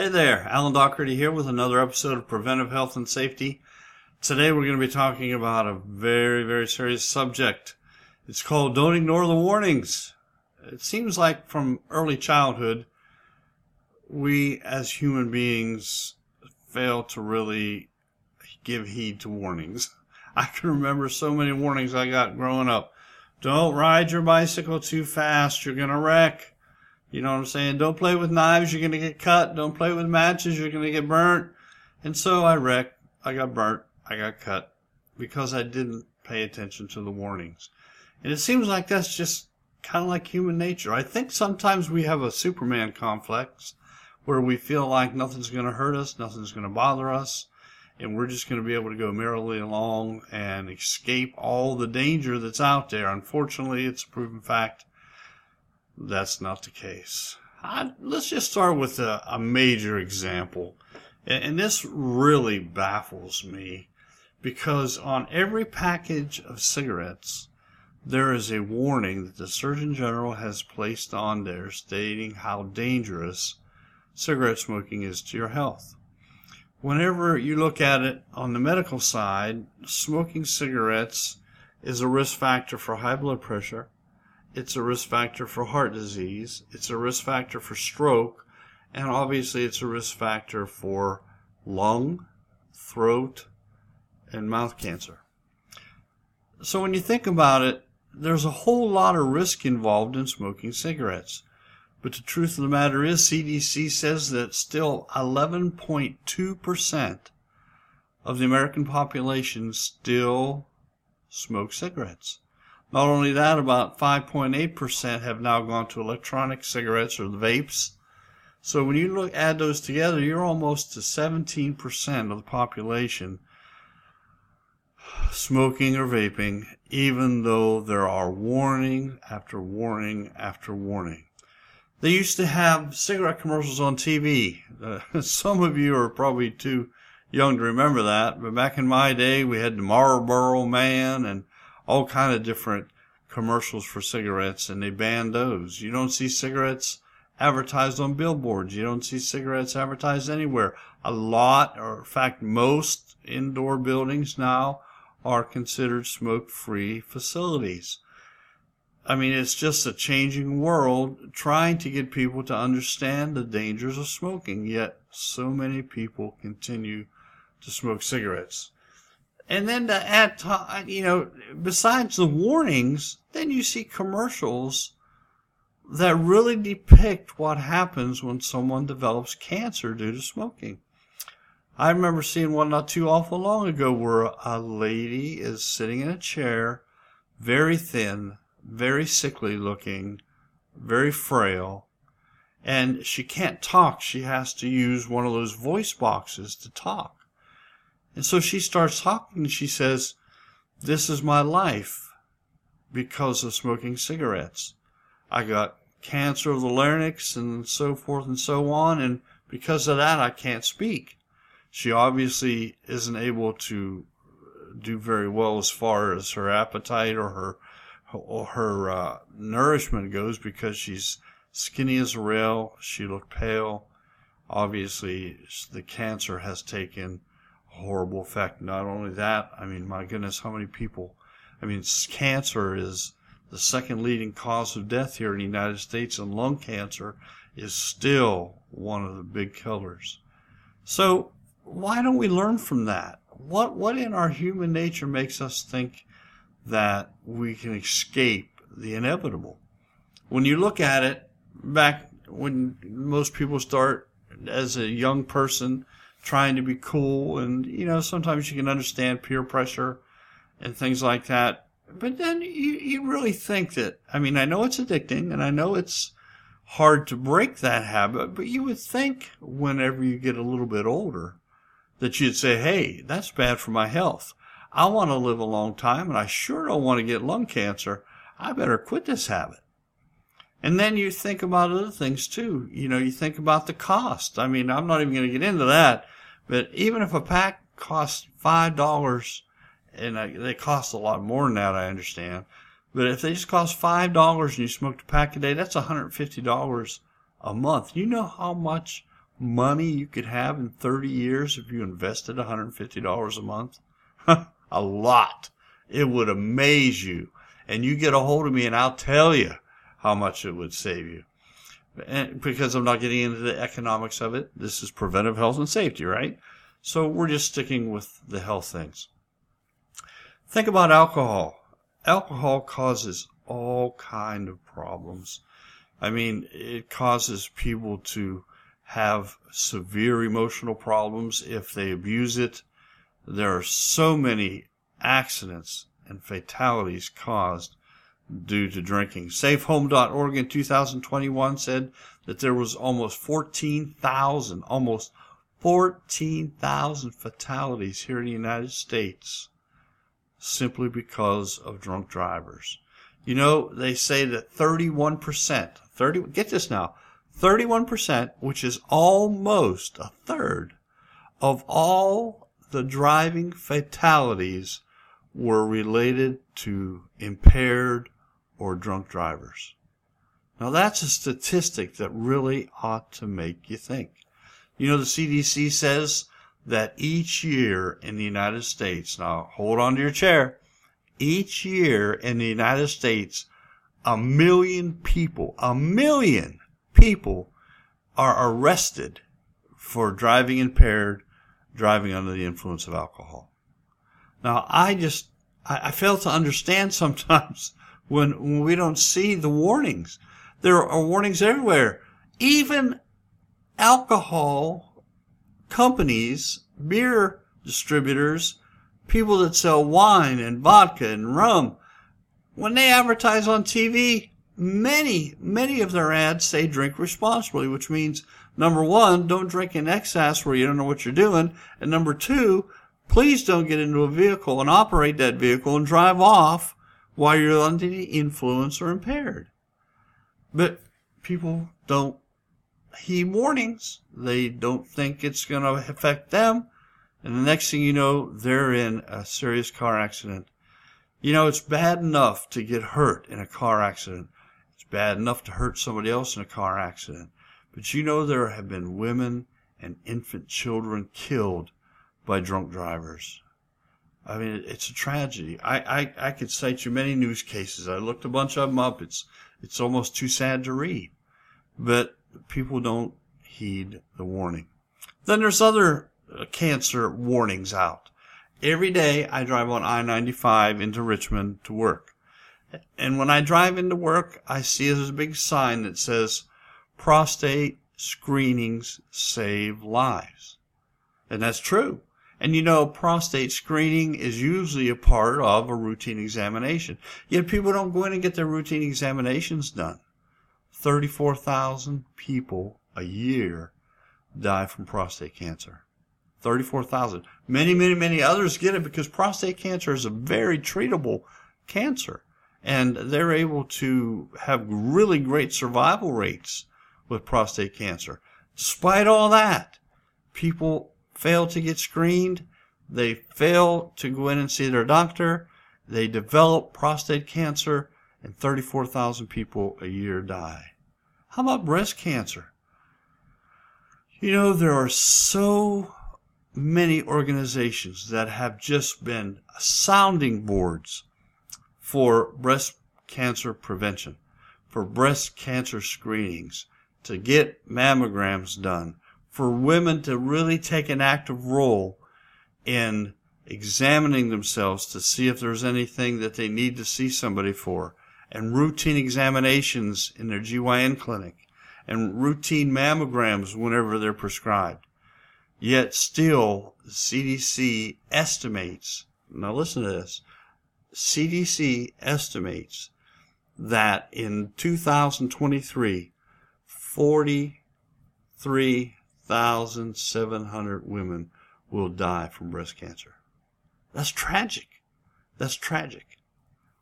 Hey there, Alan Docherty here with another episode of Preventive Health and Safety. Today we're going to be talking about a very, very serious subject. It's called Don't Ignore the Warnings. It seems like from early childhood, we as human beings fail to really give heed to warnings. I can remember so many warnings I got growing up. Don't ride your bicycle too fast, you're going to wreck. You know what I'm saying? Don't play with knives, you're going to get cut. Don't play with matches, you're going to get burnt. And so I wrecked, I got burnt, I got cut because I didn't pay attention to the warnings. And it seems like that's just kind of like human nature. I think sometimes we have a Superman complex where we feel like nothing's going to hurt us, nothing's going to bother us, and we're just going to be able to go merrily along and escape all the danger that's out there. Unfortunately, it's a proven fact that's not the case. I, let's just start with a, a major example. And, and this really baffles me because on every package of cigarettes, there is a warning that the Surgeon General has placed on there stating how dangerous cigarette smoking is to your health. Whenever you look at it on the medical side, smoking cigarettes is a risk factor for high blood pressure, it's a risk factor for heart disease, it's a risk factor for stroke, and obviously it's a risk factor for lung, throat, and mouth cancer. So when you think about it, there's a whole lot of risk involved in smoking cigarettes. But the truth of the matter is, CDC says that still 11.2% of the American population still smoke cigarettes. Not only that, about 5.8% have now gone to electronic cigarettes or the vapes. So when you look add those together, you're almost to 17% of the population smoking or vaping, even though there are warning after warning after warning. They used to have cigarette commercials on TV. Uh, some of you are probably too young to remember that, but back in my day, we had the Marlboro Man and all kind of different commercials for cigarettes, and they banned those. You don't see cigarettes advertised on billboards. You don't see cigarettes advertised anywhere. A lot, or in fact, most indoor buildings now are considered smoke-free facilities. I mean, it's just a changing world trying to get people to understand the dangers of smoking, yet so many people continue to smoke cigarettes. And then to add, to, you know, besides the warnings, then you see commercials that really depict what happens when someone develops cancer due to smoking. I remember seeing one not too awful long ago where a lady is sitting in a chair, very thin, very sickly looking, very frail, and she can't talk. She has to use one of those voice boxes to talk. And so she starts talking and she says, This is my life because of smoking cigarettes. I got cancer of the larynx and so forth and so on, and because of that, I can't speak. She obviously isn't able to do very well as far as her appetite or her her uh, nourishment goes because she's skinny as a rail. She looked pale. Obviously, the cancer has taken horrible effect. Not only that, I mean, my goodness, how many people? I mean, cancer is the second leading cause of death here in the United States, and lung cancer is still one of the big killers. So, why don't we learn from that? What what in our human nature makes us think that we can escape the inevitable. When you look at it, back when most people start as a young person trying to be cool, and you know, sometimes you can understand peer pressure and things like that. But then you, you really think that, I mean, I know it's addicting and I know it's hard to break that habit, but you would think whenever you get a little bit older that you'd say, hey, that's bad for my health. I want to live a long time and I sure don't want to get lung cancer. I better quit this habit. And then you think about other things too. You know, you think about the cost. I mean, I'm not even going to get into that, but even if a pack costs $5 and they cost a lot more than that, I understand. But if they just cost $5 and you smoked a pack a day, that's $150 a month. You know how much money you could have in 30 years if you invested $150 a month? a lot. It would amaze you. And you get a hold of me and I'll tell you how much it would save you. And because I'm not getting into the economics of it, this is preventive health and safety, right? So we're just sticking with the health things. Think about alcohol. Alcohol causes all kind of problems. I mean, it causes people to have severe emotional problems if they abuse it. There are so many accidents and fatalities caused due to drinking. SafeHome.org in 2021 said that there was almost 14,000, almost 14,000 fatalities here in the United States simply because of drunk drivers. You know, they say that 31%, 30, get this now, 31%, which is almost a third of all the driving fatalities were related to impaired or drunk drivers. Now that's a statistic that really ought to make you think. You know, the CDC says that each year in the United States, now hold on to your chair, each year in the United States, a million people, a million people are arrested for driving impaired, driving under the influence of alcohol. Now, I just, I, I fail to understand sometimes when, when we don't see the warnings. There are warnings everywhere. Even alcohol companies, beer distributors, people that sell wine and vodka and rum, when they advertise on TV, many, many of their ads say drink responsibly, which means number one, don't drink in excess where you don't know what you're doing. And number two, please don't get into a vehicle and operate that vehicle and drive off while you're under the influence or impaired. But people don't heed warnings. They don't think it's going to affect them. And the next thing you know, they're in a serious car accident you know, it's bad enough to get hurt in a car accident. It's bad enough to hurt somebody else in a car accident. But you know, there have been women and infant children killed by drunk drivers. I mean, it's a tragedy. I, I, I could cite you many news cases. I looked a bunch of them up. It's, it's almost too sad to read. But people don't heed the warning. Then there's other uh, cancer warnings out. Every day I drive on I-95 into Richmond to work. And when I drive into work, I see there's a big sign that says prostate screenings save lives. And that's true. And you know, prostate screening is usually a part of a routine examination. Yet people don't go in and get their routine examinations done. 34,000 people a year die from prostate cancer. 34,000. Many, many, many others get it because prostate cancer is a very treatable cancer. And they're able to have really great survival rates with prostate cancer. Despite all that, people fail to get screened. They fail to go in and see their doctor. They develop prostate cancer and 34,000 people a year die. How about breast cancer? You know, there are so many organizations that have just been sounding boards for breast cancer prevention, for breast cancer screenings, to get mammograms done, for women to really take an active role in examining themselves to see if there's anything that they need to see somebody for, and routine examinations in their GYN clinic, and routine mammograms whenever they're prescribed. Yet still, CDC estimates, now listen to this, CDC estimates that in 2023, 43,700 women will die from breast cancer. That's tragic. That's tragic.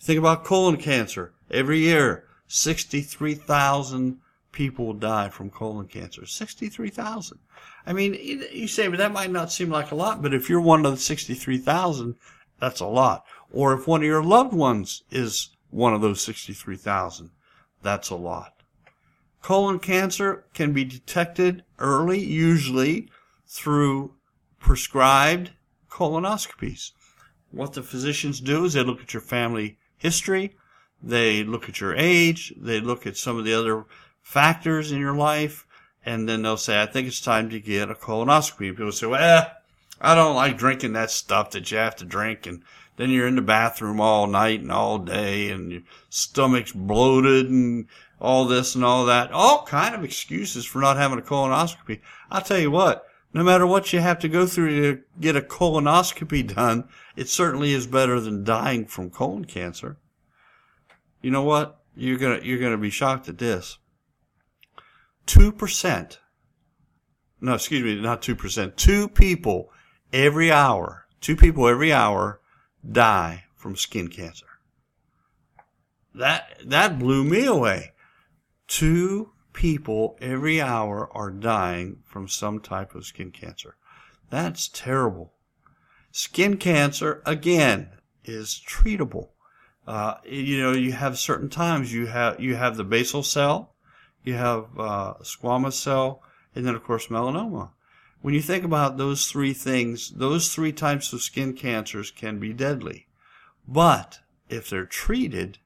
Think about colon cancer. Every year, 63,000 people die from colon cancer. 63,000. I mean, you say, but that might not seem like a lot, but if you're one of the 63,000, that's a lot. Or if one of your loved ones is one of those 63,000, that's a lot. Colon cancer can be detected early, usually through prescribed colonoscopies. What the physicians do is they look at your family history, they look at your age, they look at some of the other factors in your life, and then they'll say, I think it's time to get a colonoscopy. People say, well, I don't like drinking that stuff that you have to drink. And then you're in the bathroom all night and all day and your stomach's bloated and all this and all that. All kind of excuses for not having a colonoscopy. I'll tell you what, no matter what you have to go through to get a colonoscopy done, it certainly is better than dying from colon cancer. You know what? You're gonna, you're gonna be shocked at this. 2%, no, excuse me, not 2%, two people every hour, two people every hour die from skin cancer. That, that blew me away. Two people every hour are dying from some type of skin cancer. That's terrible. Skin cancer, again, is treatable. Uh, you know, you have certain times you have, you have the basal cell, you have uh, squamous cell, and then of course melanoma. When you think about those three things, those three types of skin cancers can be deadly. But if they're treated,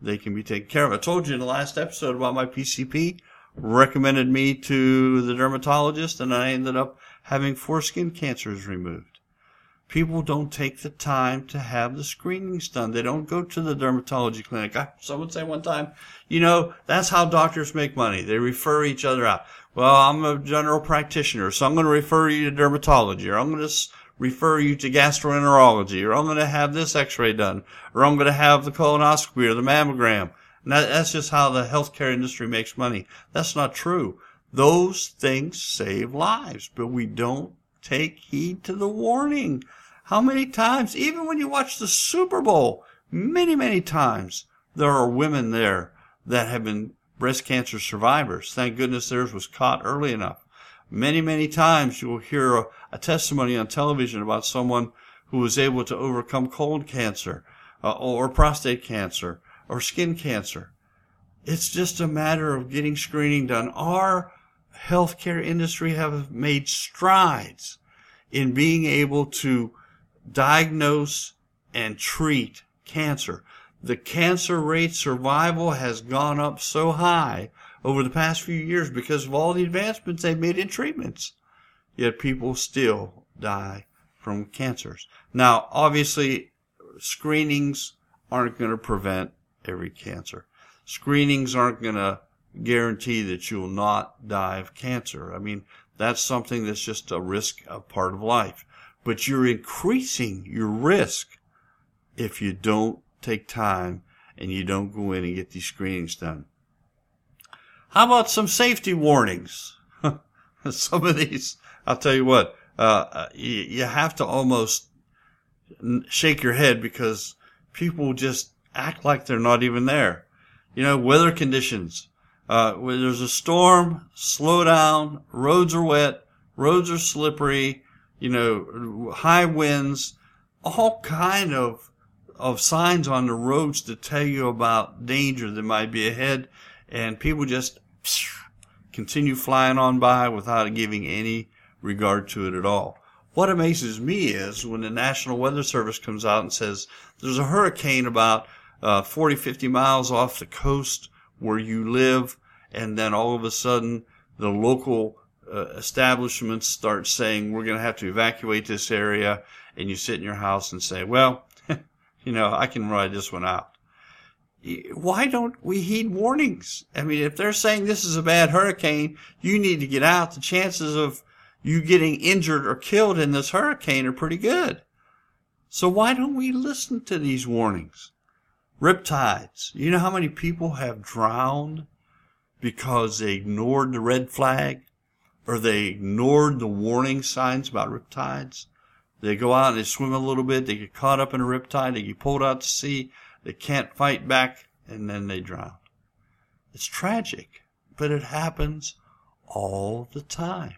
they can be taken care of. I told you in the last episode about my PCP, recommended me to the dermatologist, and I ended up having four skin cancers removed people don't take the time to have the screenings done. They don't go to the dermatology clinic. I, someone say one time, you know, that's how doctors make money. They refer each other out. Well, I'm a general practitioner, so I'm going to refer you to dermatology, or I'm going to refer you to gastroenterology, or I'm going to have this x-ray done, or I'm going to have the colonoscopy or the mammogram. And that, that's just how the healthcare industry makes money. That's not true. Those things save lives, but we don't take heed to the warning. How many times, even when you watch the Super Bowl, many, many times, there are women there that have been breast cancer survivors. Thank goodness theirs was caught early enough. Many, many times you will hear a, a testimony on television about someone who was able to overcome colon cancer uh, or prostate cancer or skin cancer. It's just a matter of getting screening done. Our healthcare industry have made strides in being able to diagnose and treat cancer. The cancer rate survival has gone up so high over the past few years because of all the advancements they've made in treatments. Yet people still die from cancers. Now, obviously, screenings aren't going to prevent every cancer. Screenings aren't going to guarantee that you'll not die of cancer. I mean, that's something that's just a risk, a part of life but you're increasing your risk if you don't take time and you don't go in and get these screenings done. How about some safety warnings? some of these, I'll tell you what, uh, you, you have to almost shake your head because people just act like they're not even there. You know, weather conditions. Uh, when there's a storm, slow down, roads are wet, roads are slippery, you know, high winds, all kind of of signs on the roads to tell you about danger that might be ahead, and people just continue flying on by without giving any regard to it at all. What amazes me is when the National Weather Service comes out and says there's a hurricane about uh, 40, 50 miles off the coast where you live, and then all of a sudden the local uh, establishments start saying we're going to have to evacuate this area, and you sit in your house and say, well, you know, I can ride this one out. Why don't we heed warnings? I mean, if they're saying this is a bad hurricane, you need to get out. The chances of you getting injured or killed in this hurricane are pretty good. So why don't we listen to these warnings? Riptides. You know how many people have drowned because they ignored the red flag? Or they ignored the warning signs about riptides. They go out and they swim a little bit, they get caught up in a riptide, they get pulled out to sea, they can't fight back, and then they drown. It's tragic, but it happens all the time.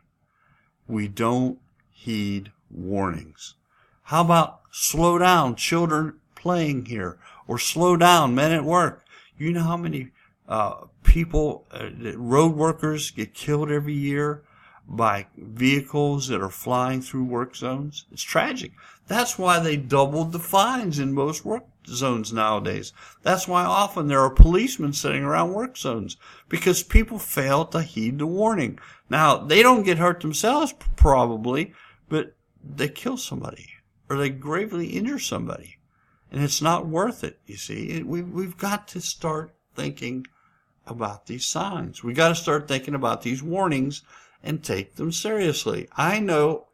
We don't heed warnings. How about slow down, children playing here, or slow down, men at work? You know how many uh, people, uh, road workers get killed every year by vehicles that are flying through work zones. It's tragic. That's why they doubled the fines in most work zones nowadays. That's why often there are policemen sitting around work zones because people fail to heed the warning. Now, they don't get hurt themselves probably, but they kill somebody or they gravely injure somebody. And it's not worth it, you see. We, we've got to start thinking about these signs. We've got to start thinking about these warnings and take them seriously. I know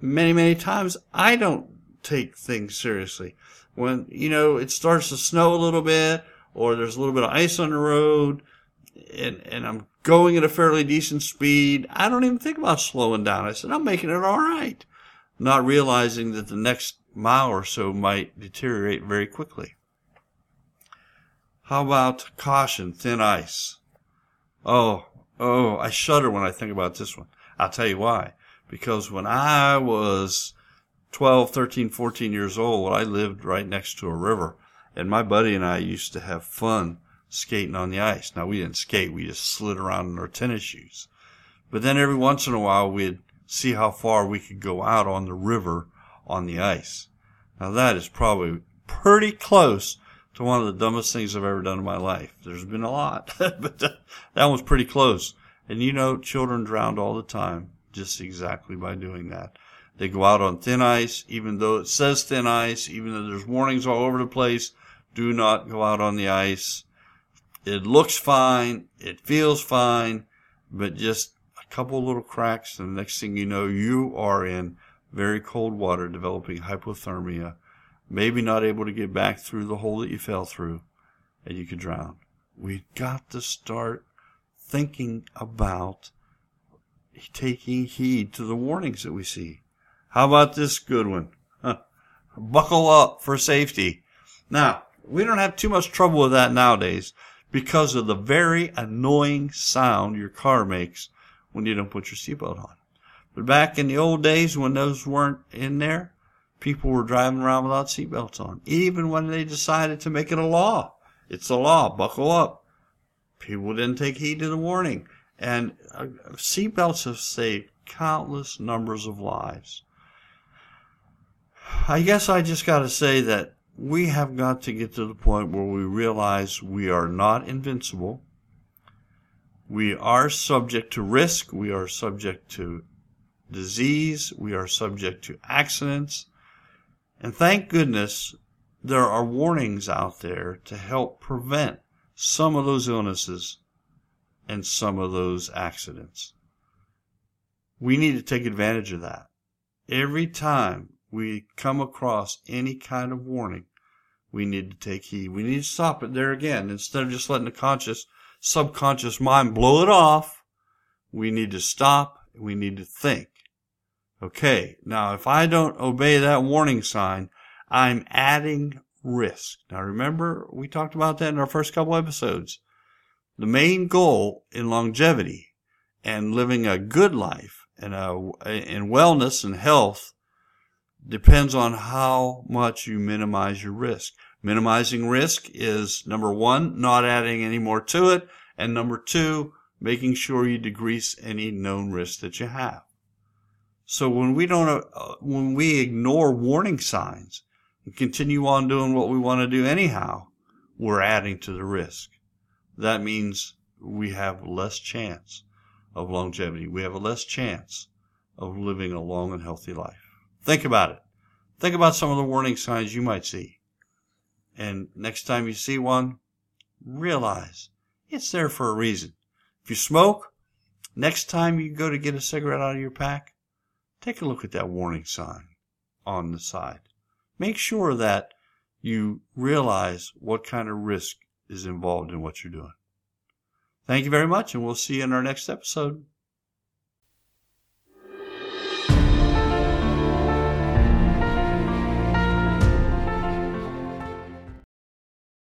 many, many times I don't take things seriously. When, you know, it starts to snow a little bit or there's a little bit of ice on the road and, and I'm going at a fairly decent speed, I don't even think about slowing down. I said, I'm making it all right. Not realizing that the next mile or so might deteriorate very quickly. How about caution, thin ice? Oh, oh, I shudder when I think about this one. I'll tell you why. Because when I was 12, 13, 14 years old, I lived right next to a river. And my buddy and I used to have fun skating on the ice. Now, we didn't skate, we just slid around in our tennis shoes. But then every once in a while, we'd see how far we could go out on the river on the ice. Now, that is probably pretty close to one of the dumbest things I've ever done in my life. There's been a lot, but that, was pretty close. And you know, children drowned all the time just exactly by doing that. They go out on thin ice, even though it says thin ice, even though there's warnings all over the place. Do not go out on the ice. It looks fine. It feels fine, but just a couple little cracks. And the next thing you know, you are in very cold water developing hypothermia maybe not able to get back through the hole that you fell through, and you could drown. We've got to start thinking about taking heed to the warnings that we see. How about this good one? Buckle up for safety. Now, we don't have too much trouble with that nowadays because of the very annoying sound your car makes when you don't put your seatbelt on. But back in the old days when those weren't in there, people were driving around without seatbelts on. Even when they decided to make it a law. It's a law. Buckle up. People didn't take heed to the warning. And uh, seatbelts have saved countless numbers of lives. I guess I just got to say that we have got to get to the point where we realize we are not invincible. We are subject to risk. We are subject to disease. We are subject to accidents. And thank goodness there are warnings out there to help prevent some of those illnesses and some of those accidents. We need to take advantage of that. Every time we come across any kind of warning, we need to take heed. We need to stop it there again. Instead of just letting the conscious, subconscious mind blow it off, we need to stop. We need to think. Okay, now if I don't obey that warning sign, I'm adding risk. Now remember, we talked about that in our first couple episodes. The main goal in longevity and living a good life and a, in wellness and health depends on how much you minimize your risk. Minimizing risk is number one, not adding any more to it, and number two, making sure you decrease any known risk that you have. So when we don't, uh, when we ignore warning signs and continue on doing what we want to do anyhow, we're adding to the risk. That means we have less chance of longevity. We have a less chance of living a long and healthy life. Think about it. Think about some of the warning signs you might see. And next time you see one, realize it's there for a reason. If you smoke, next time you go to get a cigarette out of your pack, take a look at that warning sign on the side. Make sure that you realize what kind of risk is involved in what you're doing. Thank you very much, and we'll see you in our next episode.